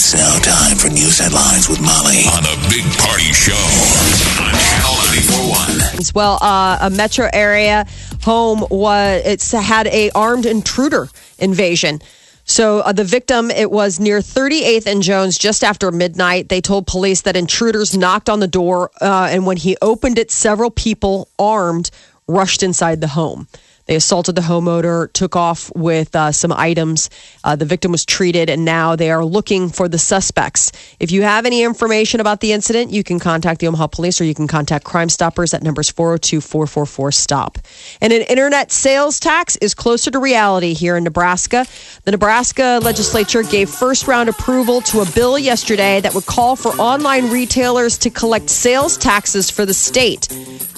It's now time for news headlines with Molly on the Big Party Show on Channel 941. As well, uh, a metro area home was it's had a armed intruder invasion. So uh, the victim, it was near 38th and Jones, just after midnight. They told police that intruders knocked on the door, uh, and when he opened it, several people armed rushed inside the home. They assaulted the homeowner, took off with uh, some items. Uh, the victim was treated, and now they are looking for the suspects. If you have any information about the incident, you can contact the Omaha Police or you can contact Crime Stoppers at numbers 402 444 STOP. And an internet sales tax is closer to reality here in Nebraska. The Nebraska legislature gave first round approval to a bill yesterday that would call for online retailers to collect sales taxes for the state.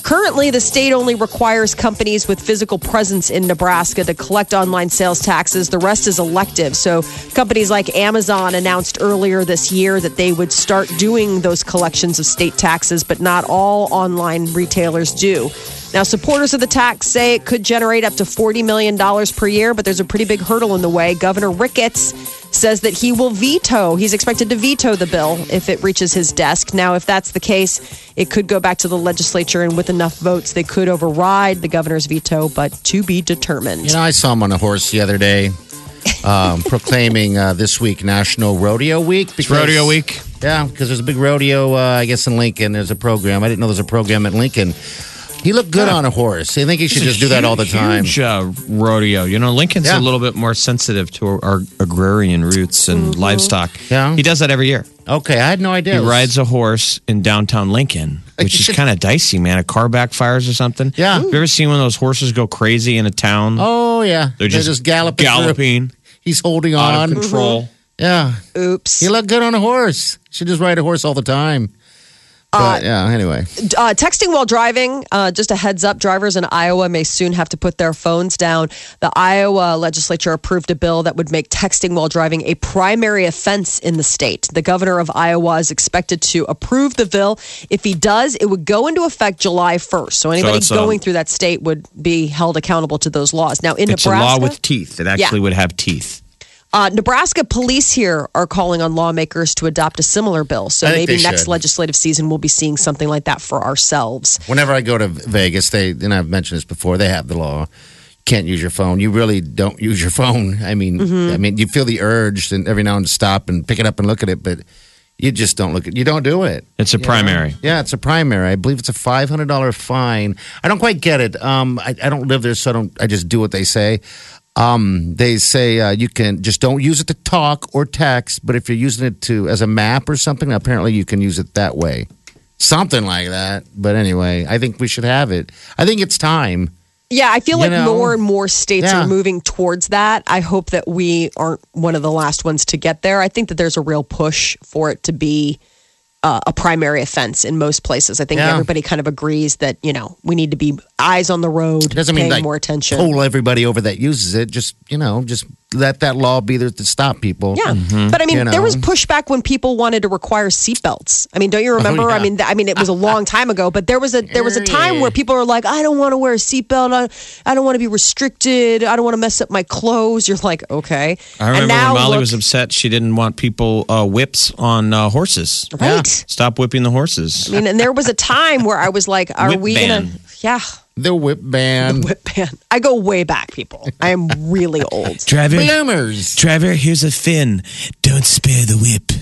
Currently, the state only requires companies with physical presence in Nebraska to collect online sales taxes. The rest is elective. So, companies like Amazon announced earlier this year that they would start doing those collections of state taxes, but not all online retailers do. Now, supporters of the tax say it could generate up to $40 million per year, but there's a pretty big hurdle in the way. Governor Ricketts says that he will veto, he's expected to veto the bill if it reaches his desk. Now, if that's the case, it could go back to the legislature, and with enough votes, they could override the governor's veto, but to be determined. You know, I saw him on a horse the other day, um, proclaiming uh, this week National Rodeo Week. It's rodeo week. Yeah, because there's a big rodeo, uh, I guess, in Lincoln. There's a program. I didn't know there's a program at Lincoln. He looked good on a horse. I think he should It's a just do that all the time. Huge uh, rodeo. You know, Lincoln's Yeah. a little bit more sensitive to our, our agrarian roots and livestock. Yeah. He does that every year. Okay, I had no idea. He rides a horse in downtown Lincoln, which is kind of dicey, man. A car backfires or something. Yeah. Have you ever seen one of those horses go crazy in a town? Oh yeah, They're just, galloping. through. galloping He's holding out on. of control. Yeah, Oops. he looked good on a horse. Should just ride a horse all the time. But yeah, anyway. uh, texting while driving, uh, just a heads up drivers in Iowa may soon have to put their phones down. The Iowa legislature approved a bill that would make texting while driving a primary offense in the state. The governor of Iowa is expected to approve the bill. If he does, it would go into effect July 1st. So anybody it's, um, going through that state would be held accountable to those laws. Now, in It's Nebraska. a law with teeth. It actually would have teeth. Uh, Nebraska police here are calling on lawmakers to adopt a similar bill. So I maybe next should. legislative season we'll be seeing something like that for ourselves. Whenever I go to Vegas, they and I've mentioned this before. They have the law. Can't use your phone. You really don't use your phone. I mean, Mm-hmm. I mean, you feel the urge and every now and then stop and pick it up and look at it, but you just don't look at. It. You don't do it. It's a primary. Yeah, it's a primary. I believe it's a five hundred dollar fine. I don't quite get it. Um, I, I don't live there, so I don't. I just do what they say. Um, they say uh, you can just don't use it to talk or text, but if you're using it to as a map or something, apparently you can use it that way. Something like that. But anyway, I think we should have it. I think it's time. Yeah, I feel You like know? more and more states Yeah. are moving towards that. I hope that we aren't one of the last ones to get there. I think that there's a real push for it to be uh, a primary offense in most places. I think Yeah. everybody kind of agrees that you know we need to be eyes on the road, It doesn't mean like more attention. pull everybody over that uses it. Just you know, just let that law be there to stop people. Yeah, but I mean, You there was pushback when people wanted to require seatbelts. I mean, don't you remember? Oh, yeah. I mean, th- I mean, it was a long time ago, but there was a there was a time where people were like, "I don't want to wear a seatbelt. I, I don't want to be restricted. I don't want to mess up my clothes." You're like, okay. I remember and now when Molly look- was upset. She didn't want people uh, whips on uh, horses. right. Stop whipping the horses. I mean, and there was a time where I was like, "Are Whip we ban. gonna?" Yeah, The whip band. The whip band. I go way back, people. I am really old. Driver, Bloomers. driver, here's a fin. Don't spare the whip.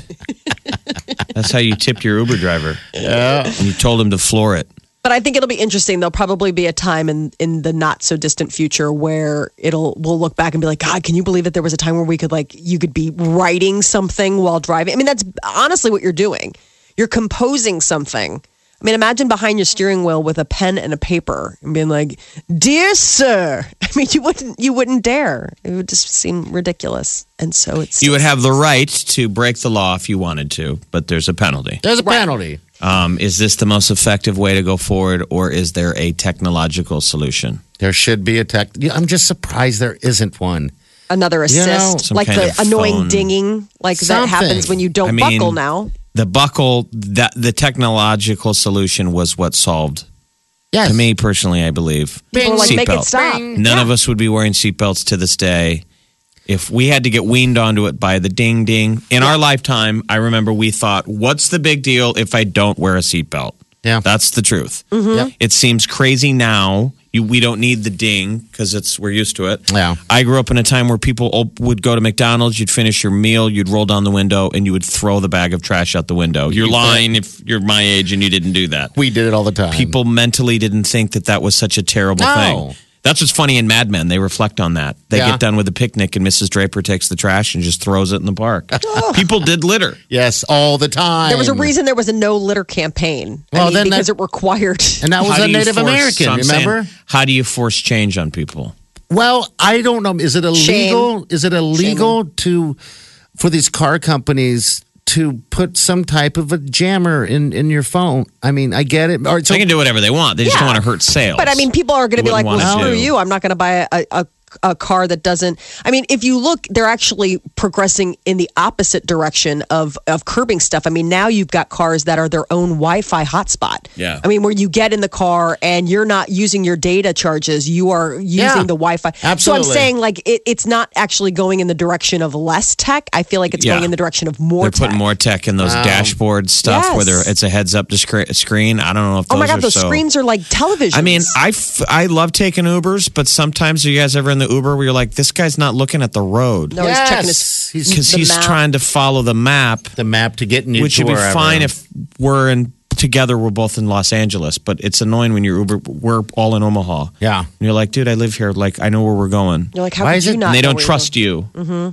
That's how you tipped your Uber driver. Yeah. And you told him to floor it. But I think it'll be interesting. There'll probably be a time in in the not so distant future where it'll we'll look back and be like, God, can you believe that there was a time where we could like you could be writing something while driving? I mean, that's honestly what you're doing. You're composing something I mean, imagine behind your steering wheel with a pen and a paper and being like, "Dear sir." I mean, you wouldn't you wouldn't dare. It would just seem ridiculous. And so it's You would have the right to break the law if you wanted to, but there's a penalty. There's a penalty. Um, is this the most effective way to go forward, or is there a technological solution? There should be a tech. Yeah, I'm just surprised there isn't one. another You know, assist, some like kind the of annoying phone. dinging, like that Something. happens when you don't I mean, buckle now. The buckle, that the technological solution was what solved. Yes. To me personally, I believe. People are like, make it stop. None of us would be wearing seatbelts to this day. If we had to get weaned onto it by the ding ding in our lifetime, I remember we thought, "What's the big deal if I don't wear a seatbelt?" Yeah. That's the truth. Mm-hmm. Yep. It seems crazy now. You, we don't need the ding because it's we're used to it. Yeah. I grew up in a time where people op- would go to McDonald's, you'd finish your meal, you'd roll down the window, and you would throw the bag of trash out the window. You're lying if you're my age and you didn't do that. We did it all the time. People mentally didn't think that that was such a terrible No. thing. That's what's funny in Mad Men. They reflect on that. They Yeah. get done with the picnic, and Mrs. Draper takes the trash and just throws it in the park. Oh. People did litter. Yes, all the time. There was a reason there was a no litter campaign. I Well, mean, then because that- it required. and that was How a do you Native force- American. so I'm saying, remember? how do you force change on people? Well, I don't know. Is it illegal? Is it illegal to for these car companies to put some type of a jammer in in your phone? I mean, I get it. Or, so, they can do whatever they want. They just Yeah. don't want to hurt sales. But I mean, people are going to be like, Wouldn't well, wanna screw you. I'm not going to buy a, a, a car that doesn't. I mean, if you look, they're actually progressing in the opposite direction of, of curbing stuff. I mean, now you've got cars that are their own Wi Fi hotspot. Yeah. I mean, where you get in the car and you're not using your data charges, you are using Yeah. the Wi Fi. Absolutely. So I'm saying, like, it, it's not actually going in the direction of less tech. I feel like it's Yeah. going in the direction of more They're tech. putting more tech in those dashboard stuff Yes. where it's a heads up discre- screen. I don't know if those oh my are God, those so- screens are like television. I mean, I, f- I love taking Ubers, but sometimes are you guys ever in the Uber where you're like, this guy's not looking at the road no, he's checking his. He's- because the he's map. trying to follow the map, the map to get you which would be wherever. fine if we're in together. We're both in Los Angeles, but it's annoying when you're Uber. We're all in Omaha. Yeah. and you're like, dude, I live here. Like, I know where we're going. You're like, how Why could is you it- not? And they know don't where you're trust you.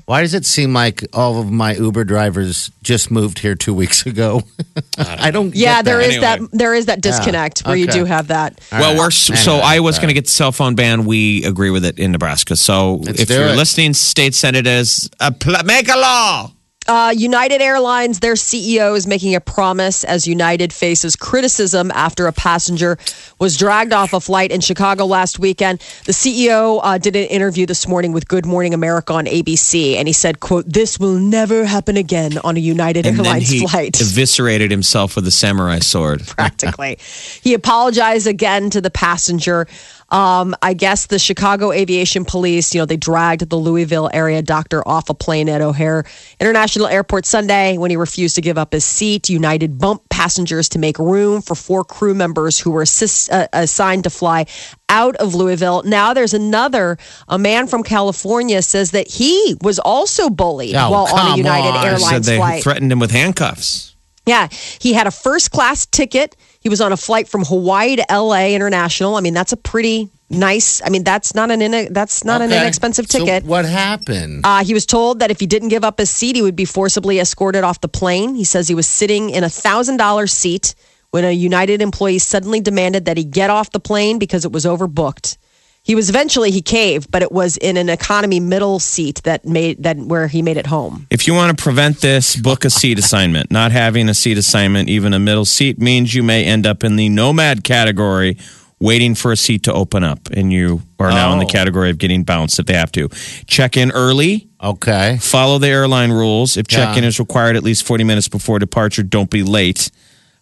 Why does it seem like all of my Uber drivers just moved here two weeks ago? I don't. Yeah, get there that. is that. There is that disconnect where you Okay. do have that. All well, right. we're so Anyway, Iowa's going to get the cell phone ban. We agree with it in Nebraska. So Let's if do you're it. listening, state senators, uh, pl- make a law. Uh, United Airlines, their CEO is making a promise as United faces criticism after a passenger was dragged off a flight in Chicago last weekend. The CEO uh, did an interview this morning with Good Morning America on ABC, and he said, "quote This will never happen again on a United And then Airlines he flight." eviscerated himself with a samurai sword. practically. he apologized again to the passenger. Um, I guess the Chicago Aviation Police, you know, they dragged the Louisville area doctor off a plane at O'Hare International Airport Sunday when he refused to give up his seat. United bumped passengers to make room for four crew members who were assist, uh, assigned to fly out of Louisville. Now there's another, a man from California says that he was also bullied Oh, while on a United on. Airlines they flight. threatened him with handcuffs. Yeah, he had a first class ticket. He was on a flight from Hawaii to LA International. I mean, that's a pretty nice. I mean, that's not an in, that's not an Okay. inexpensive So ticket. what happened? Uh, he was told that if he didn't give up his seat, he would be forcibly escorted off the plane. He says he was sitting in a thousand dollar seat when a United employee suddenly demanded that he get off the plane because it was overbooked. He was eventually he caved, but it was in an economy middle seat that made that where he made it home. If you want to prevent this, book a seat assignment. Not having a seat assignment, even a middle seat, means you may end up in the nomad category, waiting for a seat to open up, and you are now in the Oh. category of getting bounced if they have to. Check in early. okay. Follow the airline rules. If check in Yeah. is required at least 40 minutes before departure, don't be late.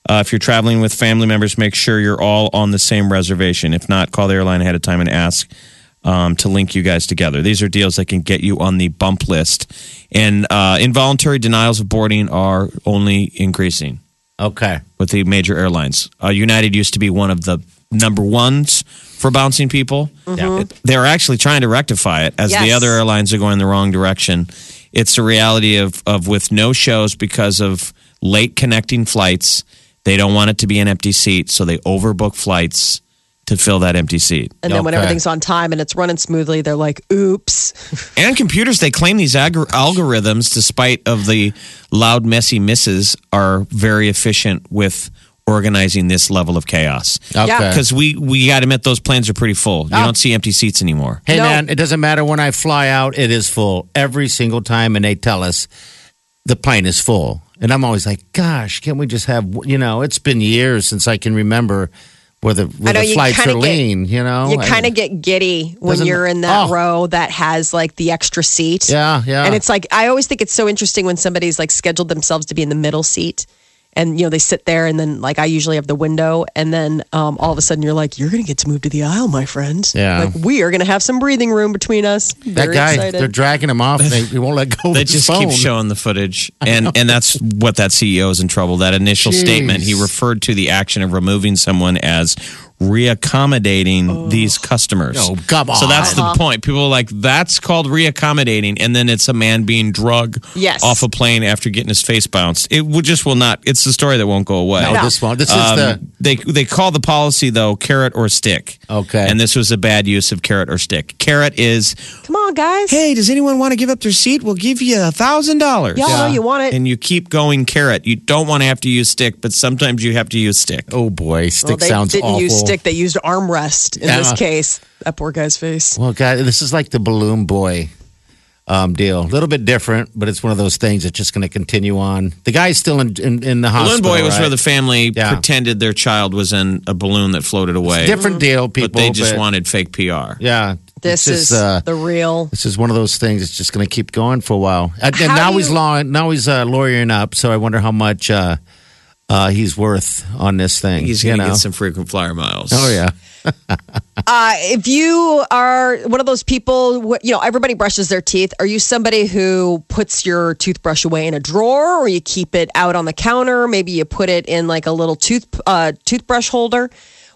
Uh, if you're traveling with family members, make sure you're all on the same reservation. If not, call the airline ahead of time and ask um, to link you guys together. These are deals that can get you on the bump list. And uh, involuntary denials of boarding are only increasing Okay. with the major airlines. Uh, United used to be one of the number ones for bouncing people. Yeah. They're actually trying to rectify it as the other airlines are going the wrong direction. It's a reality of, of with no shows because of late connecting flights. They don't want it to be an empty seat, so they overbook flights to fill that empty seat. And then when Okay. everything's on time and it's running smoothly, they're like, "Oops." And computers, they claim these ag- algorithms, despite of the loud, messy misses, are very efficient with organizing this level of chaos. Okay. Because we we got to admit those planes are pretty full. You Oh. don't see empty seats anymore. Hey No. man, it doesn't matter when I fly out; it is full every single time, and they tell us the plane is full. And I'm always like, "Gosh, can't we just have?" You know, it's been years since I can remember where the where know, the flights are lean. You know, You kind of get giddy when you're in that oh. row that has like the extra seat. Yeah, yeah. And it's like I always think it's so interesting when somebody's like scheduled themselves to be in the middle seat. And you know they sit there, and then like I usually have the window, and then um, all of a sudden you're like, "You're gonna get to move to the aisle, my friend." Yeah. like we are gonna have some breathing room between us. that guy. excited. They're dragging him off. They, he won't let go. of They just phone. keep showing the footage, and and that's what that CEO is in trouble. That initial Jeez. statement, he referred to the action of removing someone as reaccommodating these customers. Oh, come on. So that's on. the point. People are like, that's called reaccommodating, and then it's a man being drug Yes. off a plane after getting his face bounced. It would just will not. It's the story that won't go away. No, this one. This is Um, the. they they call the policy though carrot or stick. Okay. And this was a bad use of carrot or stick. Carrot is Come on, guys. hey, does anyone want to give up their seat? We'll give you a thousand dollars. Y'all know you want it. And you keep going carrot. You don't want to have to use stick, but sometimes you have to use stick. Oh boy, stick well, they sounds didn't awful. Use stick; they used armrest in this Yeah. case. That poor guy's face. Well, God, this is like the balloon boy um, deal. A little bit different, but it's one of those things that's just going to continue on. The guy's still in in, in the Balloon hospital. boy was right? where the family Yeah. pretended their child was in a balloon that floated away. different deal, people. but they just wanted fake PR. Yeah, This it's is just, uh, the real. This is one of those things that's just going to keep going for a while. And, and How now do he's you- law. Now he's uh, lawyering up. So I wonder how much uh, uh, he's worth on this thing. He's going to know? get some frequent flyer miles. Oh yeah. Uh, if you are one of those people, you know, everybody brushes their teeth. Are you somebody who puts your toothbrush away in a drawer or you keep it out on the counter? Maybe you put it in like a little tooth uh, toothbrush holder.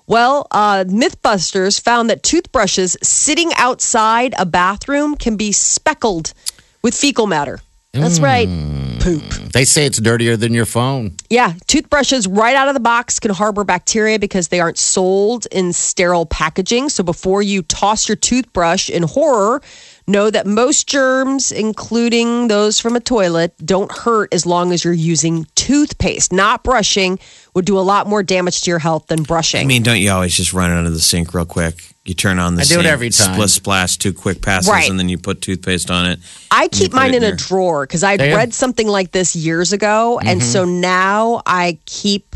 Well, uh, Mythbusters found that toothbrushes sitting outside a bathroom can be speckled with fecal matter. That's right, hmm. poop. They say it's dirtier than your phone. Yeah, toothbrushes right out of the box can harbor bacteria because they aren't sold in sterile packaging. So before you toss your toothbrush in horror, know that most germs, including those from a toilet, don't hurt as long as you're using toothpaste. Not brushing would do a lot more damage to your health than brushing. I mean, don't you always just run it under the sink real quick? You turn on the I do it every time. Split splash, two quick passes, Right. and then you put toothpaste on it. I keep put mine it in in a your- drawer because I There you- read something like this years ago, and Mm-hmm. so now I keep.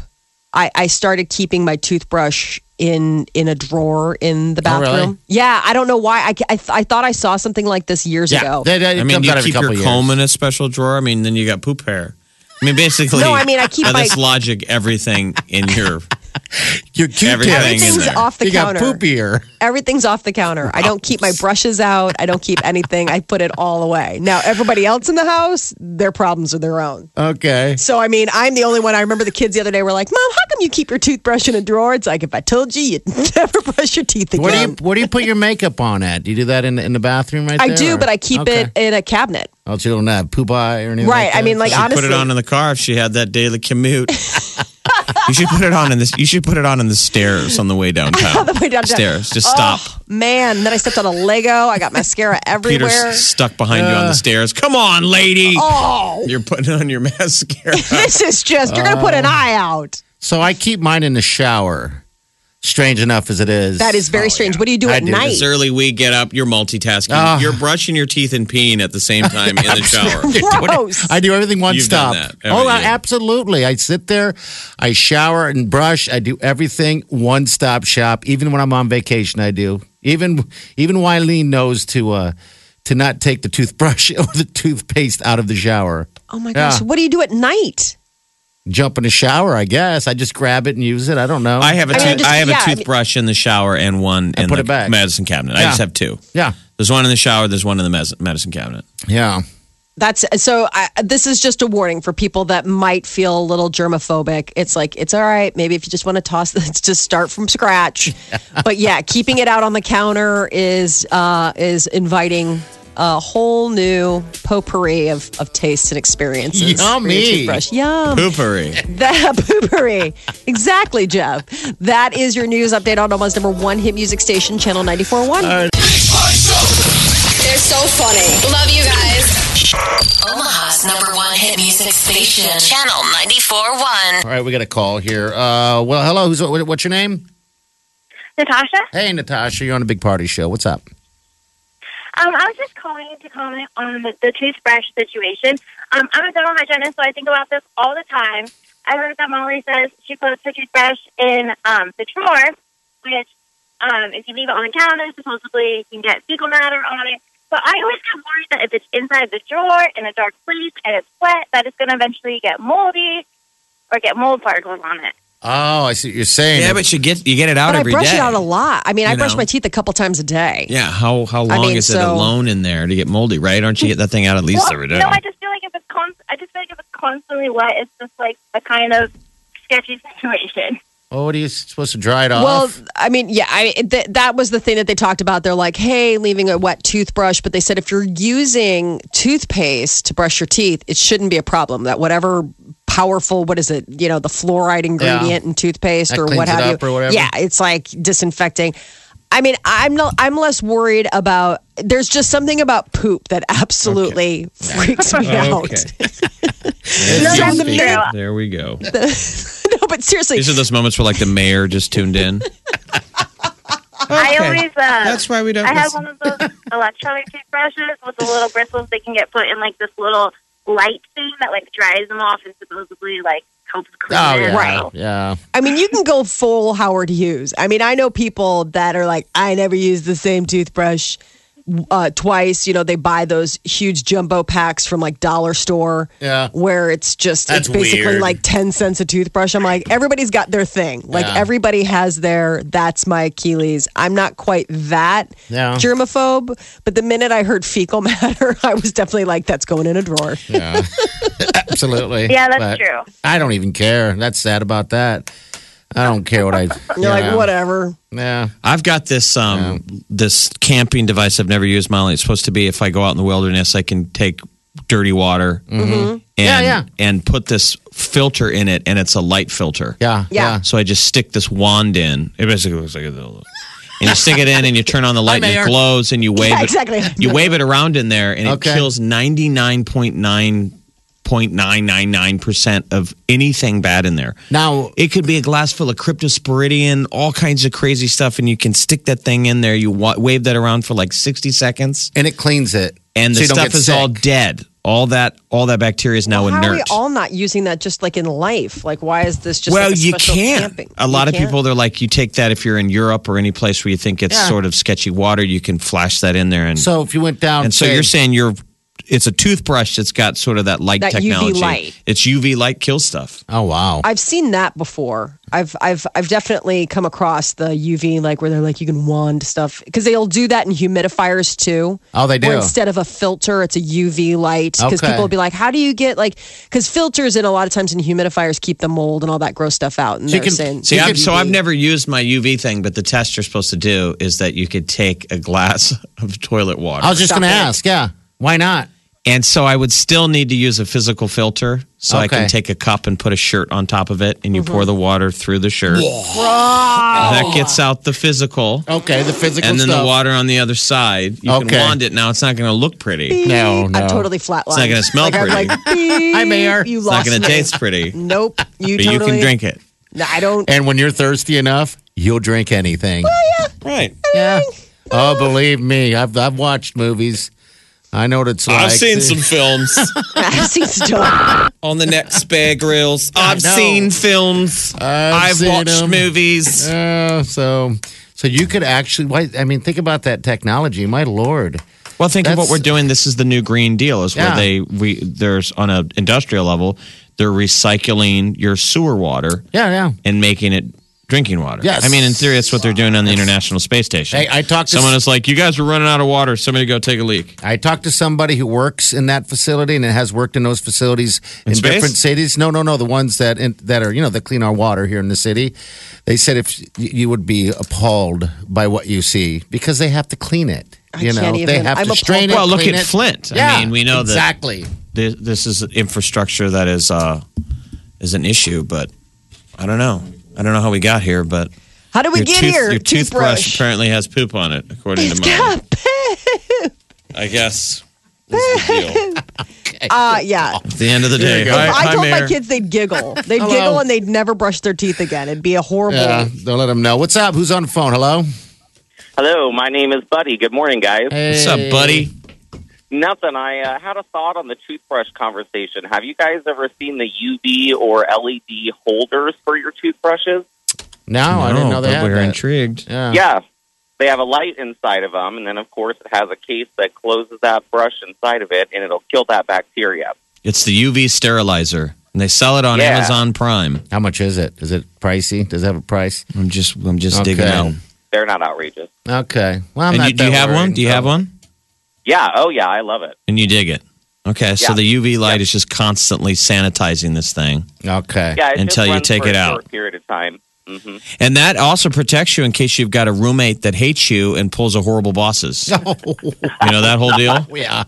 I, I started keeping my toothbrush in in a drawer in the Oh, really? bathroom. Yeah, I don't know why. I, I, I thought I saw something like this years Yeah. ago. They- they- I mean, comes do you out every keep your couple years. comb in a special drawer? I mean, then you got poop hair. I mean, basically. No, I mean, I keep by my- this logic, everything in your Your Q-tip. Everything in Everything's there. off the you counter. got poopier. Everything's off the counter. I don't keep my brushes out. I don't keep anything. I put it all away. Now, everybody else in the house, their problems are their own. Okay. So, I mean, I'm the only one. I remember the kids the other day were like, Mom, how come you keep your toothbrush in a drawer? It's like, if I told you, you'd never brush your teeth again. Where do you where do you put your makeup on at? Do you do that in in the bathroom right now? I there? do, or- but I keep Okay. it in a cabinet. Oh, so you don't have poop eye or anything. Right. like I mean, like, You should honestly. put it on in the car if she had that daily commute. you should put it on in this. You should put it on in the stairs on the way downtown. on the way downtown. Stairs. Just Oh, stop. Man, then I stepped on a Lego. I got mascara everywhere. Peter's stuck behind you on the uh. stairs. Come on, lady. oh, You're putting on your mascara. this is just, you're going to put Oh. an eye out. So I keep mine in the shower. Strange enough as it is. That is very strange. What do you do I at do. night? This early we get up, you're multitasking. Ah. You're brushing your teeth and peeing at the same time in the shower. Gross. I do everything one You've stop. done that, oh, I- absolutely. I sit there, I shower and brush. I do everything one stop shop. Even when I'm on vacation, I do. Even even Wileen knows to uh, to not take the toothbrush or the toothpaste out of the shower. oh my gosh. Yeah. What do you do at night? Jump in the shower, I guess. I just grab it and use it. I don't know. I have a I mean, tooth- just- I have yeah, I a mean- toothbrush in the shower and one in put the it back. medicine cabinet. I Yeah. just have two. yeah, There's one in the shower. There's one in the mes- medicine cabinet. yeah. That's so. I, this is just a warning for people that might feel a little germophobic. It's like it's all right. Maybe if you just want to toss this, just start from scratch. but yeah, keeping it out on the counter is uh, is inviting a whole new potpourri of, of tastes and experiences. for your Yummy. toothbrush. Yum. Poopery. That poopery. exactly, Jeff. That is your news update on Omaha's number one hit music station, Channel 94.1. Big They're so funny. Love you guys. Omaha's Omaha's number one hit music station, Channel 94.1. All right, we got a call here. Uh, well, hello. Who's what's your name? Natasha, Hey, Natasha. You're on a big party show. What's up? Um, I was just calling to comment on the, the toothbrush situation. Um, I'm a dental hygienist, so I think about this all the time. I heard that Molly says she puts her toothbrush in um, the drawer, which um, if you leave it on the counter, supposedly you can get fecal matter on it. But I always get worried that if it's inside the drawer in a dark place and it's wet, that it's going to eventually get moldy or get mold particles on it. Oh, I see what you're saying. Yeah, but you get you get it out But I every brush day. it out a lot. I mean, I You brush know? my teeth a couple times a day. Yeah, how how long mean, is it so- alone in there to get moldy? Right? Aren't you get that thing out at least well, every day? no, I just feel like if it's const- I just feel like if it's constantly wet, it's just like a kind of sketchy situation. Oh, what are you supposed to dry it off? Well, I mean, yeah, I th- that was the thing that they talked about. They're like, hey, leaving a wet toothbrush, but they said if you're using toothpaste to brush your teeth, it shouldn't be a problem. That whatever powerful, what is it? You know, the fluoride ingredient in toothpaste That or cleans what it have up you? or whatever? Yeah, it's like disinfecting. I mean, I'm not. I'm less worried about. There's just something about poop that absolutely freaks me out. Okay. No, the true. there we go. no, but seriously, These are those moments where like the mayor just tuned in. I always uh, That's why we don't. I have one of those electronic toothbrushes with the little bristles. They can get put in like this little light thing that like dries them off and supposedly like helps clean oh, it. yeah. Right. Yeah. I mean, you can go full Howard Hughes. I mean, I know people that are like, I never use the same toothbrush uh, twice. You know, they buy those huge jumbo packs from like dollar store. Yeah. Where it's just That's it's basically weird. like ten cents a toothbrush. I'm like, everybody's got their thing. Like Yeah. everybody has their. That's my Achilles. I'm not quite that Yeah. germaphobe, but the minute I heard fecal matter, I was definitely like, that's going in a drawer. Yeah. Absolutely. Yeah, that's But true. I don't even care. That's sad about that. I don't care what I. You're like, whatever. Yeah. I've got this um this camping device I've never used, Molly. It's supposed to be if I go out in the wilderness, I can take dirty water and Yeah, yeah. and put this filter in it, and it's a light filter. Yeah. Yeah. So I just stick this wand in. It basically looks like a little. And you stick it in, and you turn on the light, and it glows, and you wave Yeah, it. exactly. You wave it around in there, and it kills ninety nine point nine point nine nine nine percent of anything bad in there. Now, It could be a glass full of cryptosporidium, all kinds of crazy stuff, and you can stick that thing in there. You wa- wave that around for like sixty seconds, and it cleans it. and so the you don't stuff get is all sick. dead. All that, all that bacteria is now Well, how inert. are we all not using that just like in life? Like, why is this just well, like a you special can. camping? A lot You of can't? people, they're like, you take that if you're in Europe or any place where you think it's Yeah. sort of sketchy water, you can flash that in there, and So if you went down, and so say- you're saying you're. It's a toothbrush that's got sort of that light That UV technology. light. It's UV light kills stuff. Oh wow. I've seen that before. I've I've I've definitely come across the UV like where they're like you can wand stuff because they'll do that in humidifiers too. Oh, they Where do. instead of a filter, it's a UV light because Okay. people will be like, "How do you get like?" Because filters and a lot of times in humidifiers keep the mold and all that gross stuff out. And So they're can- saying, See, I've, so I've never used my UV thing, but the test you're supposed to do is that you could take a glass of toilet water. I was just going to ask. Yeah. Why not? And so I would still need to use a physical filter. So I can take a cup and put a shirt on top of it, and you Mm-hmm. pour the water through the shirt. That gets out the physical. Okay, the physical And then stuff. the water on the other side. You Okay. can wand it. Now it's not going to look pretty. No, no. I'm totally flatlined. It's not gonna smell like, I'm pretty. like, beep, Hi, Mayor. You It's lost not going to taste pretty. Nope. You But totally. you can drink it. No, I don't. And when you're thirsty enough, you'll drink anything. Right. Yeah. Oh, believe me, I've I've watched movies. I know what it's like. I've seen some films I've seen stuff. on the next Bear Grylls. I I've know. seen films. I've I've, seen watched 'em. movies. Uh, so, so you could actually. Why, I mean, think about that technology. My lord. Well, think of what That's- we're doing. This is the new Green Deal. Is where Yeah. they we there's on an industrial level, they're recycling your sewer water Yeah, yeah. and making it drinking water. Yes. I mean, in theory, that's what they're doing on the International Space Station. Hey, I talked to Someone s- is like, "You guys are running out of water. Somebody go take a leak." I talked to somebody who works in that facility and has worked in those facilities in, In space? different cities. No, no, no, the ones that in, that are you know that clean our water here in the city. They said if you would be appalled by what you see because they have to clean it. I You know, can't they have I'm to appalled. strain it. Well, look at it. Flint. I Yeah, mean, we know that- exactly. This, this is infrastructure that is uh, is an issue, but I don't know. I don't know how we got here, but How did we get tooth- here? your toothbrush apparently has poop on it, according to Molly. I guess. This is the deal. Uh, yeah. At the end of the day, you hi, If I hi, told my kids they'd giggle. They'd giggle and they'd never brush their teeth again. It'd be a horrible. Yeah, don't let them know. What's up? Who's on the phone? Hello. Hello, my name is Buddy. Good morning, guys. What's up, buddy? Nothing. I uh, had a thought on the toothbrush conversation. Have you guys ever seen the UV or LED holders for your toothbrushes? No, I didn't know they but had we're that. intrigued. Yeah. Yeah. They have a light inside of them, and then, of course, it has a case that closes that brush inside of it, and it'll kill that bacteria. It's the UV sterilizer, and they sell it on Yeah. Amazon Prime. How much is it? Is it pricey? Does it have a price? I'm just, I'm just Okay. digging out. They're not outrageous. Okay. Well, I'm and not you, do you that have one? Do you have one? Yeah. Oh, yeah. I love it. And you dig it? Okay, so the UV light is just constantly sanitizing this thing, Okay. Yeah. It just Until you runs take for it a out. Short period of time. hmm and that also protects you in case you've got a roommate that hates you and pulls a horrible bosses. you know that whole deal. Yeah.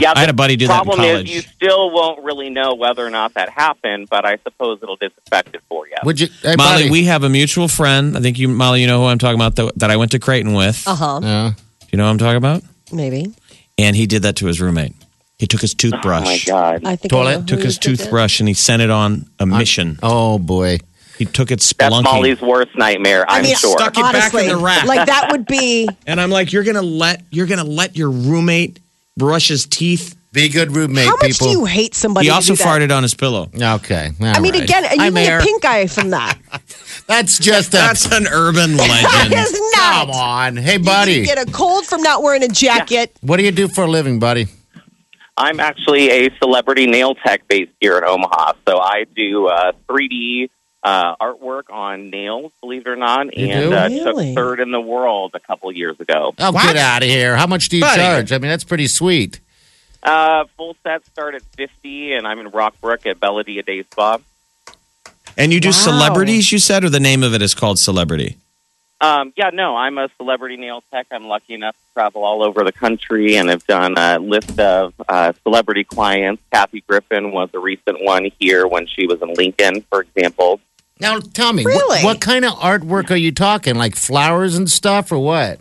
Yeah. I had a buddy do that in problem college. is you still won't really know whether or not that happened, but I suppose it'll disinfect it for you. Would you, hey, Molly, buddy. we have a mutual friend. I think you, Molly, you know who I'm talking about that, that I went to Creighton with. Uh huh. Yeah. You know who I'm talking about? Maybe. And he did that to his roommate. He took his toothbrush. Oh, my God. I think Toilet? I know who took his did that. toothbrush, and he sent it on a uh, mission. Oh boy. He took it That's spelunking. Molly's worst nightmare, I'm mean, sure. stuck it back Honestly, in the rack. like that would be. and I'm like, you're gonna let you're gonna let your roommate brush his teeth. Be a good roommate, How much people. do you hate somebody? He to also do that? farted on his pillow. Okay. I mean, again, you I'm can pink eye from that. That's just a. That's an urban legend. It's not. Come on. Hey, You buddy. get a cold from not wearing a jacket. What do you do for a living, buddy? I'm actually a celebrity nail tech based here in Omaha. So I do uh, 3D uh, artwork on nails, believe it or not, You and do? uh, Really? took third in the world a couple years ago. Oh, get out of here. How much do you Buddy. charge? I mean, that's pretty sweet. Uh, full sets start at 50 and I'm in Rockbrook at Belladia Day Spa. And you do Wow. celebrities, you said, or the name of it is called Celebrity? Um, yeah, no, I'm a celebrity nail tech. I'm lucky enough to travel all over the country and have done a list of uh, celebrity clients. Kathy Griffin was a recent one here when she was in Lincoln, for example. Now, tell me, Really? what, what kind of artwork are you talking? Like flowers and stuff, or what?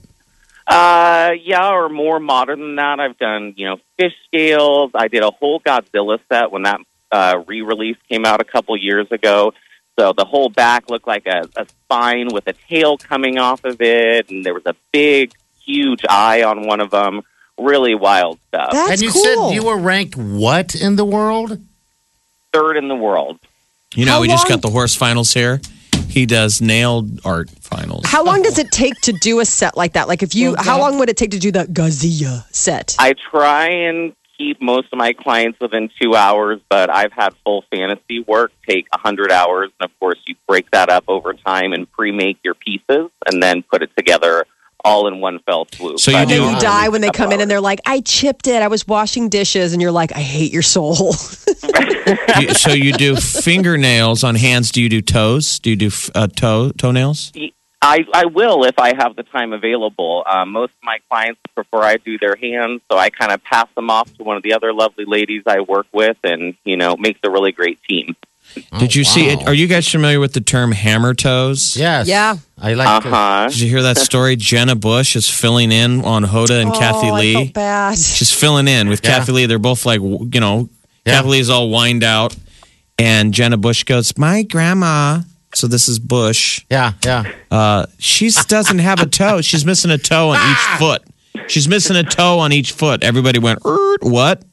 Uh, yeah, or more modern than that. I've done, you know, fish scales. I did a whole Godzilla set when that uh, re-release came out a couple years ago. So the whole back looked like a, a spine with a tail coming off of it, and there was a big, huge eye on one of them. Really wild stuff. That's and you cool. said you were ranked what in the world? Third in the world. You know, How we just got the horse finals here. He does nailed art finals. How long does oh. it take to do a set like that? Like if you, how long would it take to do the Godzilla set? I try and keep most of my clients within two hours, but I've had full fantasy work take a hundred hours, and of course, you break that up over time and pre-make your pieces, and then put it together all in one fell swoop. So you But and then do- you die when they takes a come in and they're like, I chipped it. I was washing dishes. And you're like, I hate your soul. You- so you do fingernails on hands. Do you do toes? Do you do uh, toe toenails? I, I will if I have the time available. Um, most of my clients prefer I do their hands, so I kind of pass them off to one of the other lovely ladies I work with, and you know, makes a really great team. Did you see it? Are you guys familiar with the term hammer toes? Yes. Yeah. I like Uh to- huh. Did you hear that story? Jenna Bush is filling in on Hoda and Kathie oh, I Lee. felt bad. She's filling in with Yeah. Kathie Lee. They're both like, you know, Yeah. Kathie Lee's all wined out. And Jenna Bush goes, My grandma. So this is Bush. Yeah, yeah. Uh, she doesn't have a toe. She's missing a toe on each foot. She's missing a toe on each foot. Everybody went, "Er, what?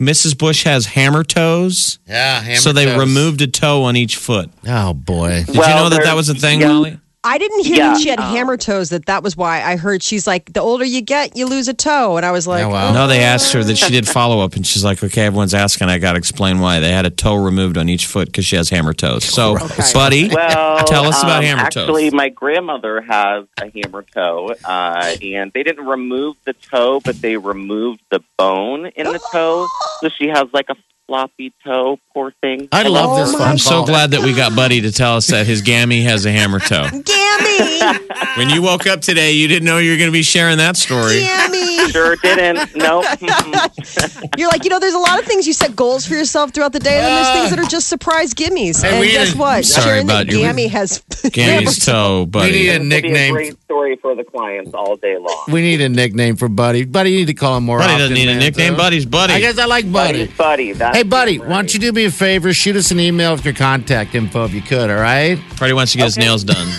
Mrs. Bush has hammer toes. Yeah, hammer so they toes. removed a toe on each foot. Oh, boy. Did you know that that was a thing, yeah. Molly? I didn't hear Yeah, that she had um, hammer toes. That that was why I heard she's like the older you get, you lose a toe. And I was like, Yeah, wow. No, they asked her that she did follow up, and she's like, "Okay, everyone's asking. I got to explain why they had a toe removed on each foot because she has hammer toes." So, buddy, Well, tell us about um, hammer actually, toes. my grandmother has a hammer toe, uh, and they didn't remove the toe, but they removed the bone in the toe, so she has like a floppy toe. Poor thing. I love Oh this I'm so glad that we got Buddy to tell us that his gammy has a hammer toe. Gammy, When you woke up today, you didn't know you were going to be sharing that story. Gammy. Sure didn't. Nope. You're like, you know, there's a lot of things you set goals for yourself throughout the day, and then there's things that are just surprise gimmies. Hey, and we guess didn't- what? Sorry Sharon about that your- Gammy has Gammy's toe, buddy. We buddy. need a This will be a nickname. great story for the clients all day long. We need a nickname for Buddy. Buddy, you need to call him more Buddy often. doesn't need a nickname. too. Buddy's Buddy. I guess I like Buddy. Buddy, buddy. That's Hey, Buddy, right. why don't you do me a favor? Shoot us an email with your contact info if you could, all right? Buddy wants to get his nails done.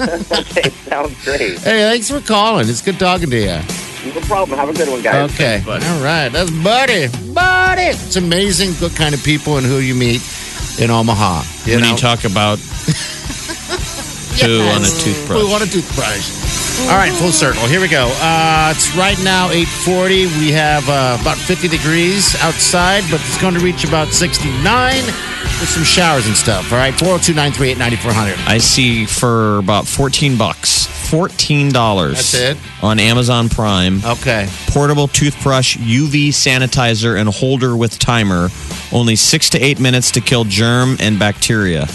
okay, sounds great. Hey, thanks for calling. It's good talking to you. No problem. Have a good one, guys. Okay. All right. That's Buddy. Buddy. It's amazing what kind of people and who you meet in Omaha. You when know? you talk about poo on a We toothbrush. want a toothbrush. All right, full circle. Here we go. Uh, it's right now 840. We have uh, about 50 degrees outside, but it's going to reach about 69 with some showers and stuff. All right, 402 938 9400. I see for about 14 bucks. $14 That's it? on Amazon Prime. Okay. Portable toothbrush, UV sanitizer, and holder with timer. Only six to eight minutes to kill germ and bacteria.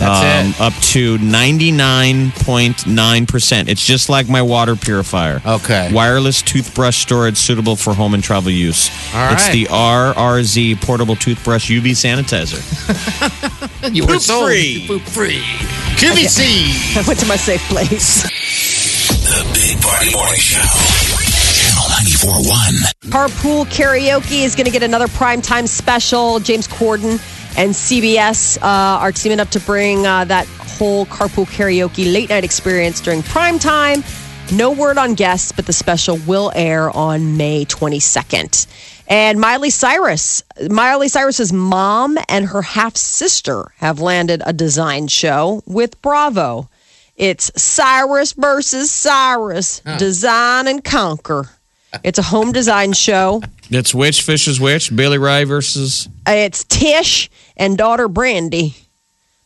Um, it. Up to 99.9%. It's just like my water purifier. Okay. Wireless toothbrush storage suitable for home and travel use. All it's the RRZ portable toothbrush UV sanitizer. You Poop free. Poop free. QVC. I went to my safe place. The Big Party Morning Show. Channel 94.1. Carpool Karaoke is going to get another primetime special. James Corden and CBS uh, are teaming up to bring uh, that whole Carpool Karaoke late night experience during prime time. No word on guests, but the special will air on May 22nd. And Miley Cyrus, Miley Cyrus's mom and her half sister have landed a design show with Bravo. It's Cyrus versus Cyrus, design and conquer. It's a home design show. It's which fish is which? Billy Ray versus. It's Tish and daughter Brandi.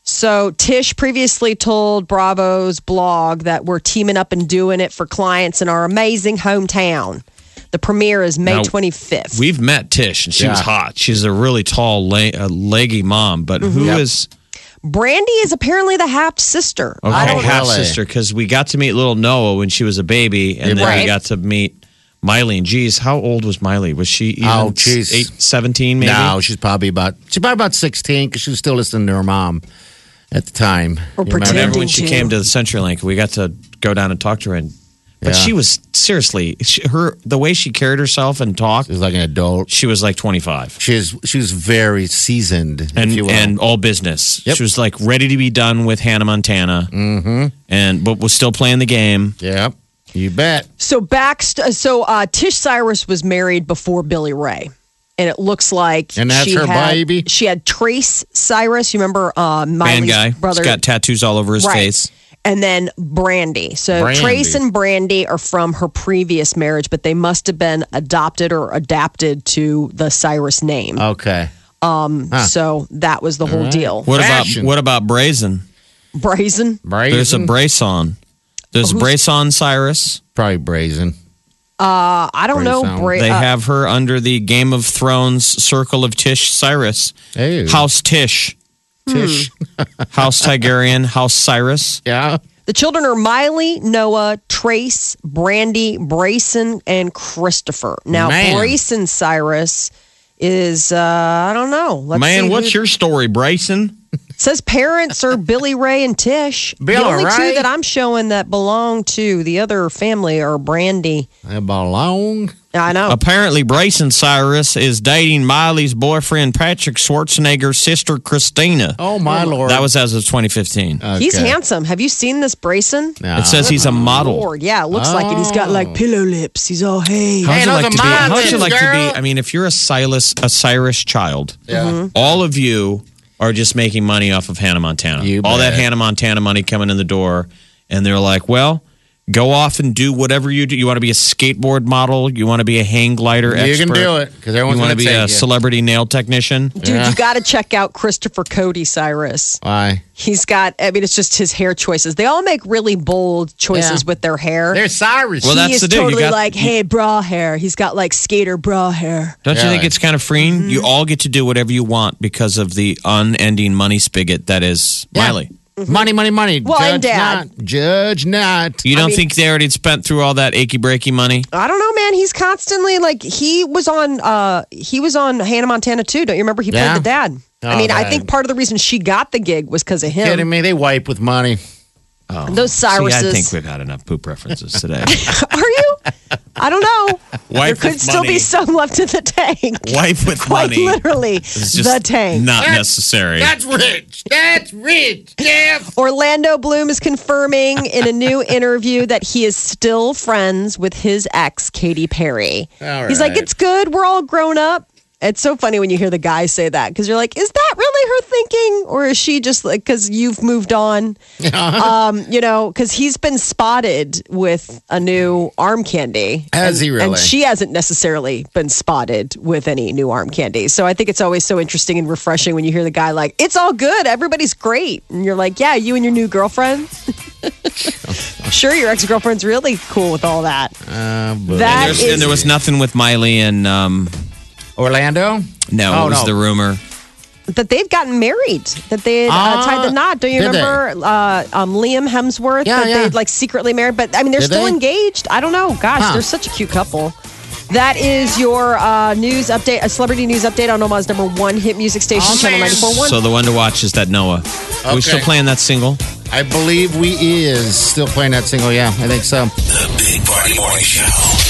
So Tish previously told Bravo's blog that we're teaming up and doing it for clients in our amazing hometown. The premiere is May Now, 25th. We've met Tish, and she was Yeah. hot. She's a really tall, le- uh, leggy mom. But Mm-hmm. who Yep. is Brandi is apparently the half sister. okay, don't half sister? Because we got to meet little Noah when she was a baby, and then Right. we got to meet Miley. And geez, how old was Miley? Was she even Oh, geez. eight, 17 maybe? No, she's probably about she's probably about 16 because she was still listening to her mom at the time. Or You pretending. Whenever when she to. came to the CenturyLink, we got to go down and talk to her. And, but Yeah. she was seriously she, her the way she carried herself and talked. She was like an adult. She was like 25. She was she was very seasoned, and if you will. and all business. Yep. She was like ready to be done with Hannah Montana, mm-hmm. and but was still playing the game. yep, you bet. So back, so uh, Tish Cyrus was married before Billy Ray, and it looks like And that's she her had, baby? She had Trace Cyrus. You remember uh, Band Miley's guy, brother? he's got tattoos all over his Right. face. and then Brandi. So Brandi. Trace and Brandi are from her previous marriage, but they must have been adopted or adapted to the Cyrus name. Okay, Um So that was the whole deal. What Fashion. about what about Brazen? Brazen. brazen. There's a Braison. There's Braison Cyrus. probably brazen. I don't know. Bra- They uh, have her under the Game of Thrones circle of Tish Cyrus. Hey, House Tish, Tish. House Targaryen, House Cyrus. Yeah, the children are Miley, Noah, Trace, Brandi, Braison, and Christopher. Now, Man. Braison Cyrus is, uh, I don't know. Let's Man, see what's who- your story, Bryson? Says parents are Billy Ray and Tish. Bill, the only right? two that I'm showing that belong to the other family are Brandi. they belong. I know. Apparently, Bryson Cyrus is dating Miley's boyfriend Patrick Schwarzenegger's sister Christina. Oh my lord, That was as of 2015. He's handsome. Have you seen this Braison? No. It says he's a model. Lord, yeah, it looks like it. He's got like oh. pillow lips. He's all hey. How'd Hey, you like, to be? my How'd you lips, like to be? I mean, if you're a Silas, a Cyrus child, Yeah. Mm-hmm. all of you are just making money off of Hannah Montana. You all that. Hannah Montana money coming in the door, and they're like, "Well, Go off and do whatever you do. You want to be a skateboard model? You want to be a hang glider You expert? can do it, 'cause everyone's You want to be a you. celebrity nail technician? Dude, Yeah. you got to check out Christopher Cody Cyrus. Why? He's got, I mean, it's just his hair choices. They all make really bold choices Yeah. with their hair. They're Cyrus. Well, he that's is the deal. You totally got- like, hey, bra hair. He's got like skater bra hair. Don't you Yeah. think it's kind of freeing? Mm-hmm. You all get to do whatever you want because of the unending money spigot that is Yeah. Miley. money, money, money. Well, Judge and Dad. not. Judge not. You don't mean- think they already spent through all that achy breaky money? I don't know, man. He's constantly like he was on uh he was on Hannah Montana too. Don't you remember he Yeah. played the dad? I Oh, mean, I think part of the reason she got the gig was because of him. Kidding me? They wipe with money. Oh. Those See, I think we've had enough poop references today. Are you? I don't know. there Wife could with still money. be some left in the tank. Wife with Quite money. literally, just the tank. Not That's- necessary. That's rich. That's rich. Yeah. Orlando Bloom is confirming in a new interview that he is still friends with his ex, Katy Perry. All He's like, it's good. We're all grown up. It's so funny when you hear the guy say that because you're like, is that really her thinking? Or is she just like, because you've moved on? um, you know, because he's been spotted with a new arm candy. Has and, he really? And she hasn't necessarily been spotted with any new arm candy. So I think it's always so interesting and refreshing when you hear the guy like, it's all good. Everybody's great. And you're like, yeah, you and your new girlfriend. sure, your ex girlfriend's really cool with all that. Uh, That There's- is- and there was nothing with Miley and um, Orlando? no, Oh, it was no. the rumor. that they've gotten married, that they had uh, Ah, tied the knot. Don't you remember uh, um, Liam Hemsworth? Yeah, that yeah. they'd like secretly married, but I mean, they're Did still they? engaged. I don't know. Gosh, Huh. they're such a cute couple. That is your uh, news update, a celebrity news update on Omaha's number one hit music station, Oh, Channel man. 94.1. So the one to watch is that Noah. Are we still playing that single? I believe we is still playing that single. Yeah, I think so. The Big Party Morning Show.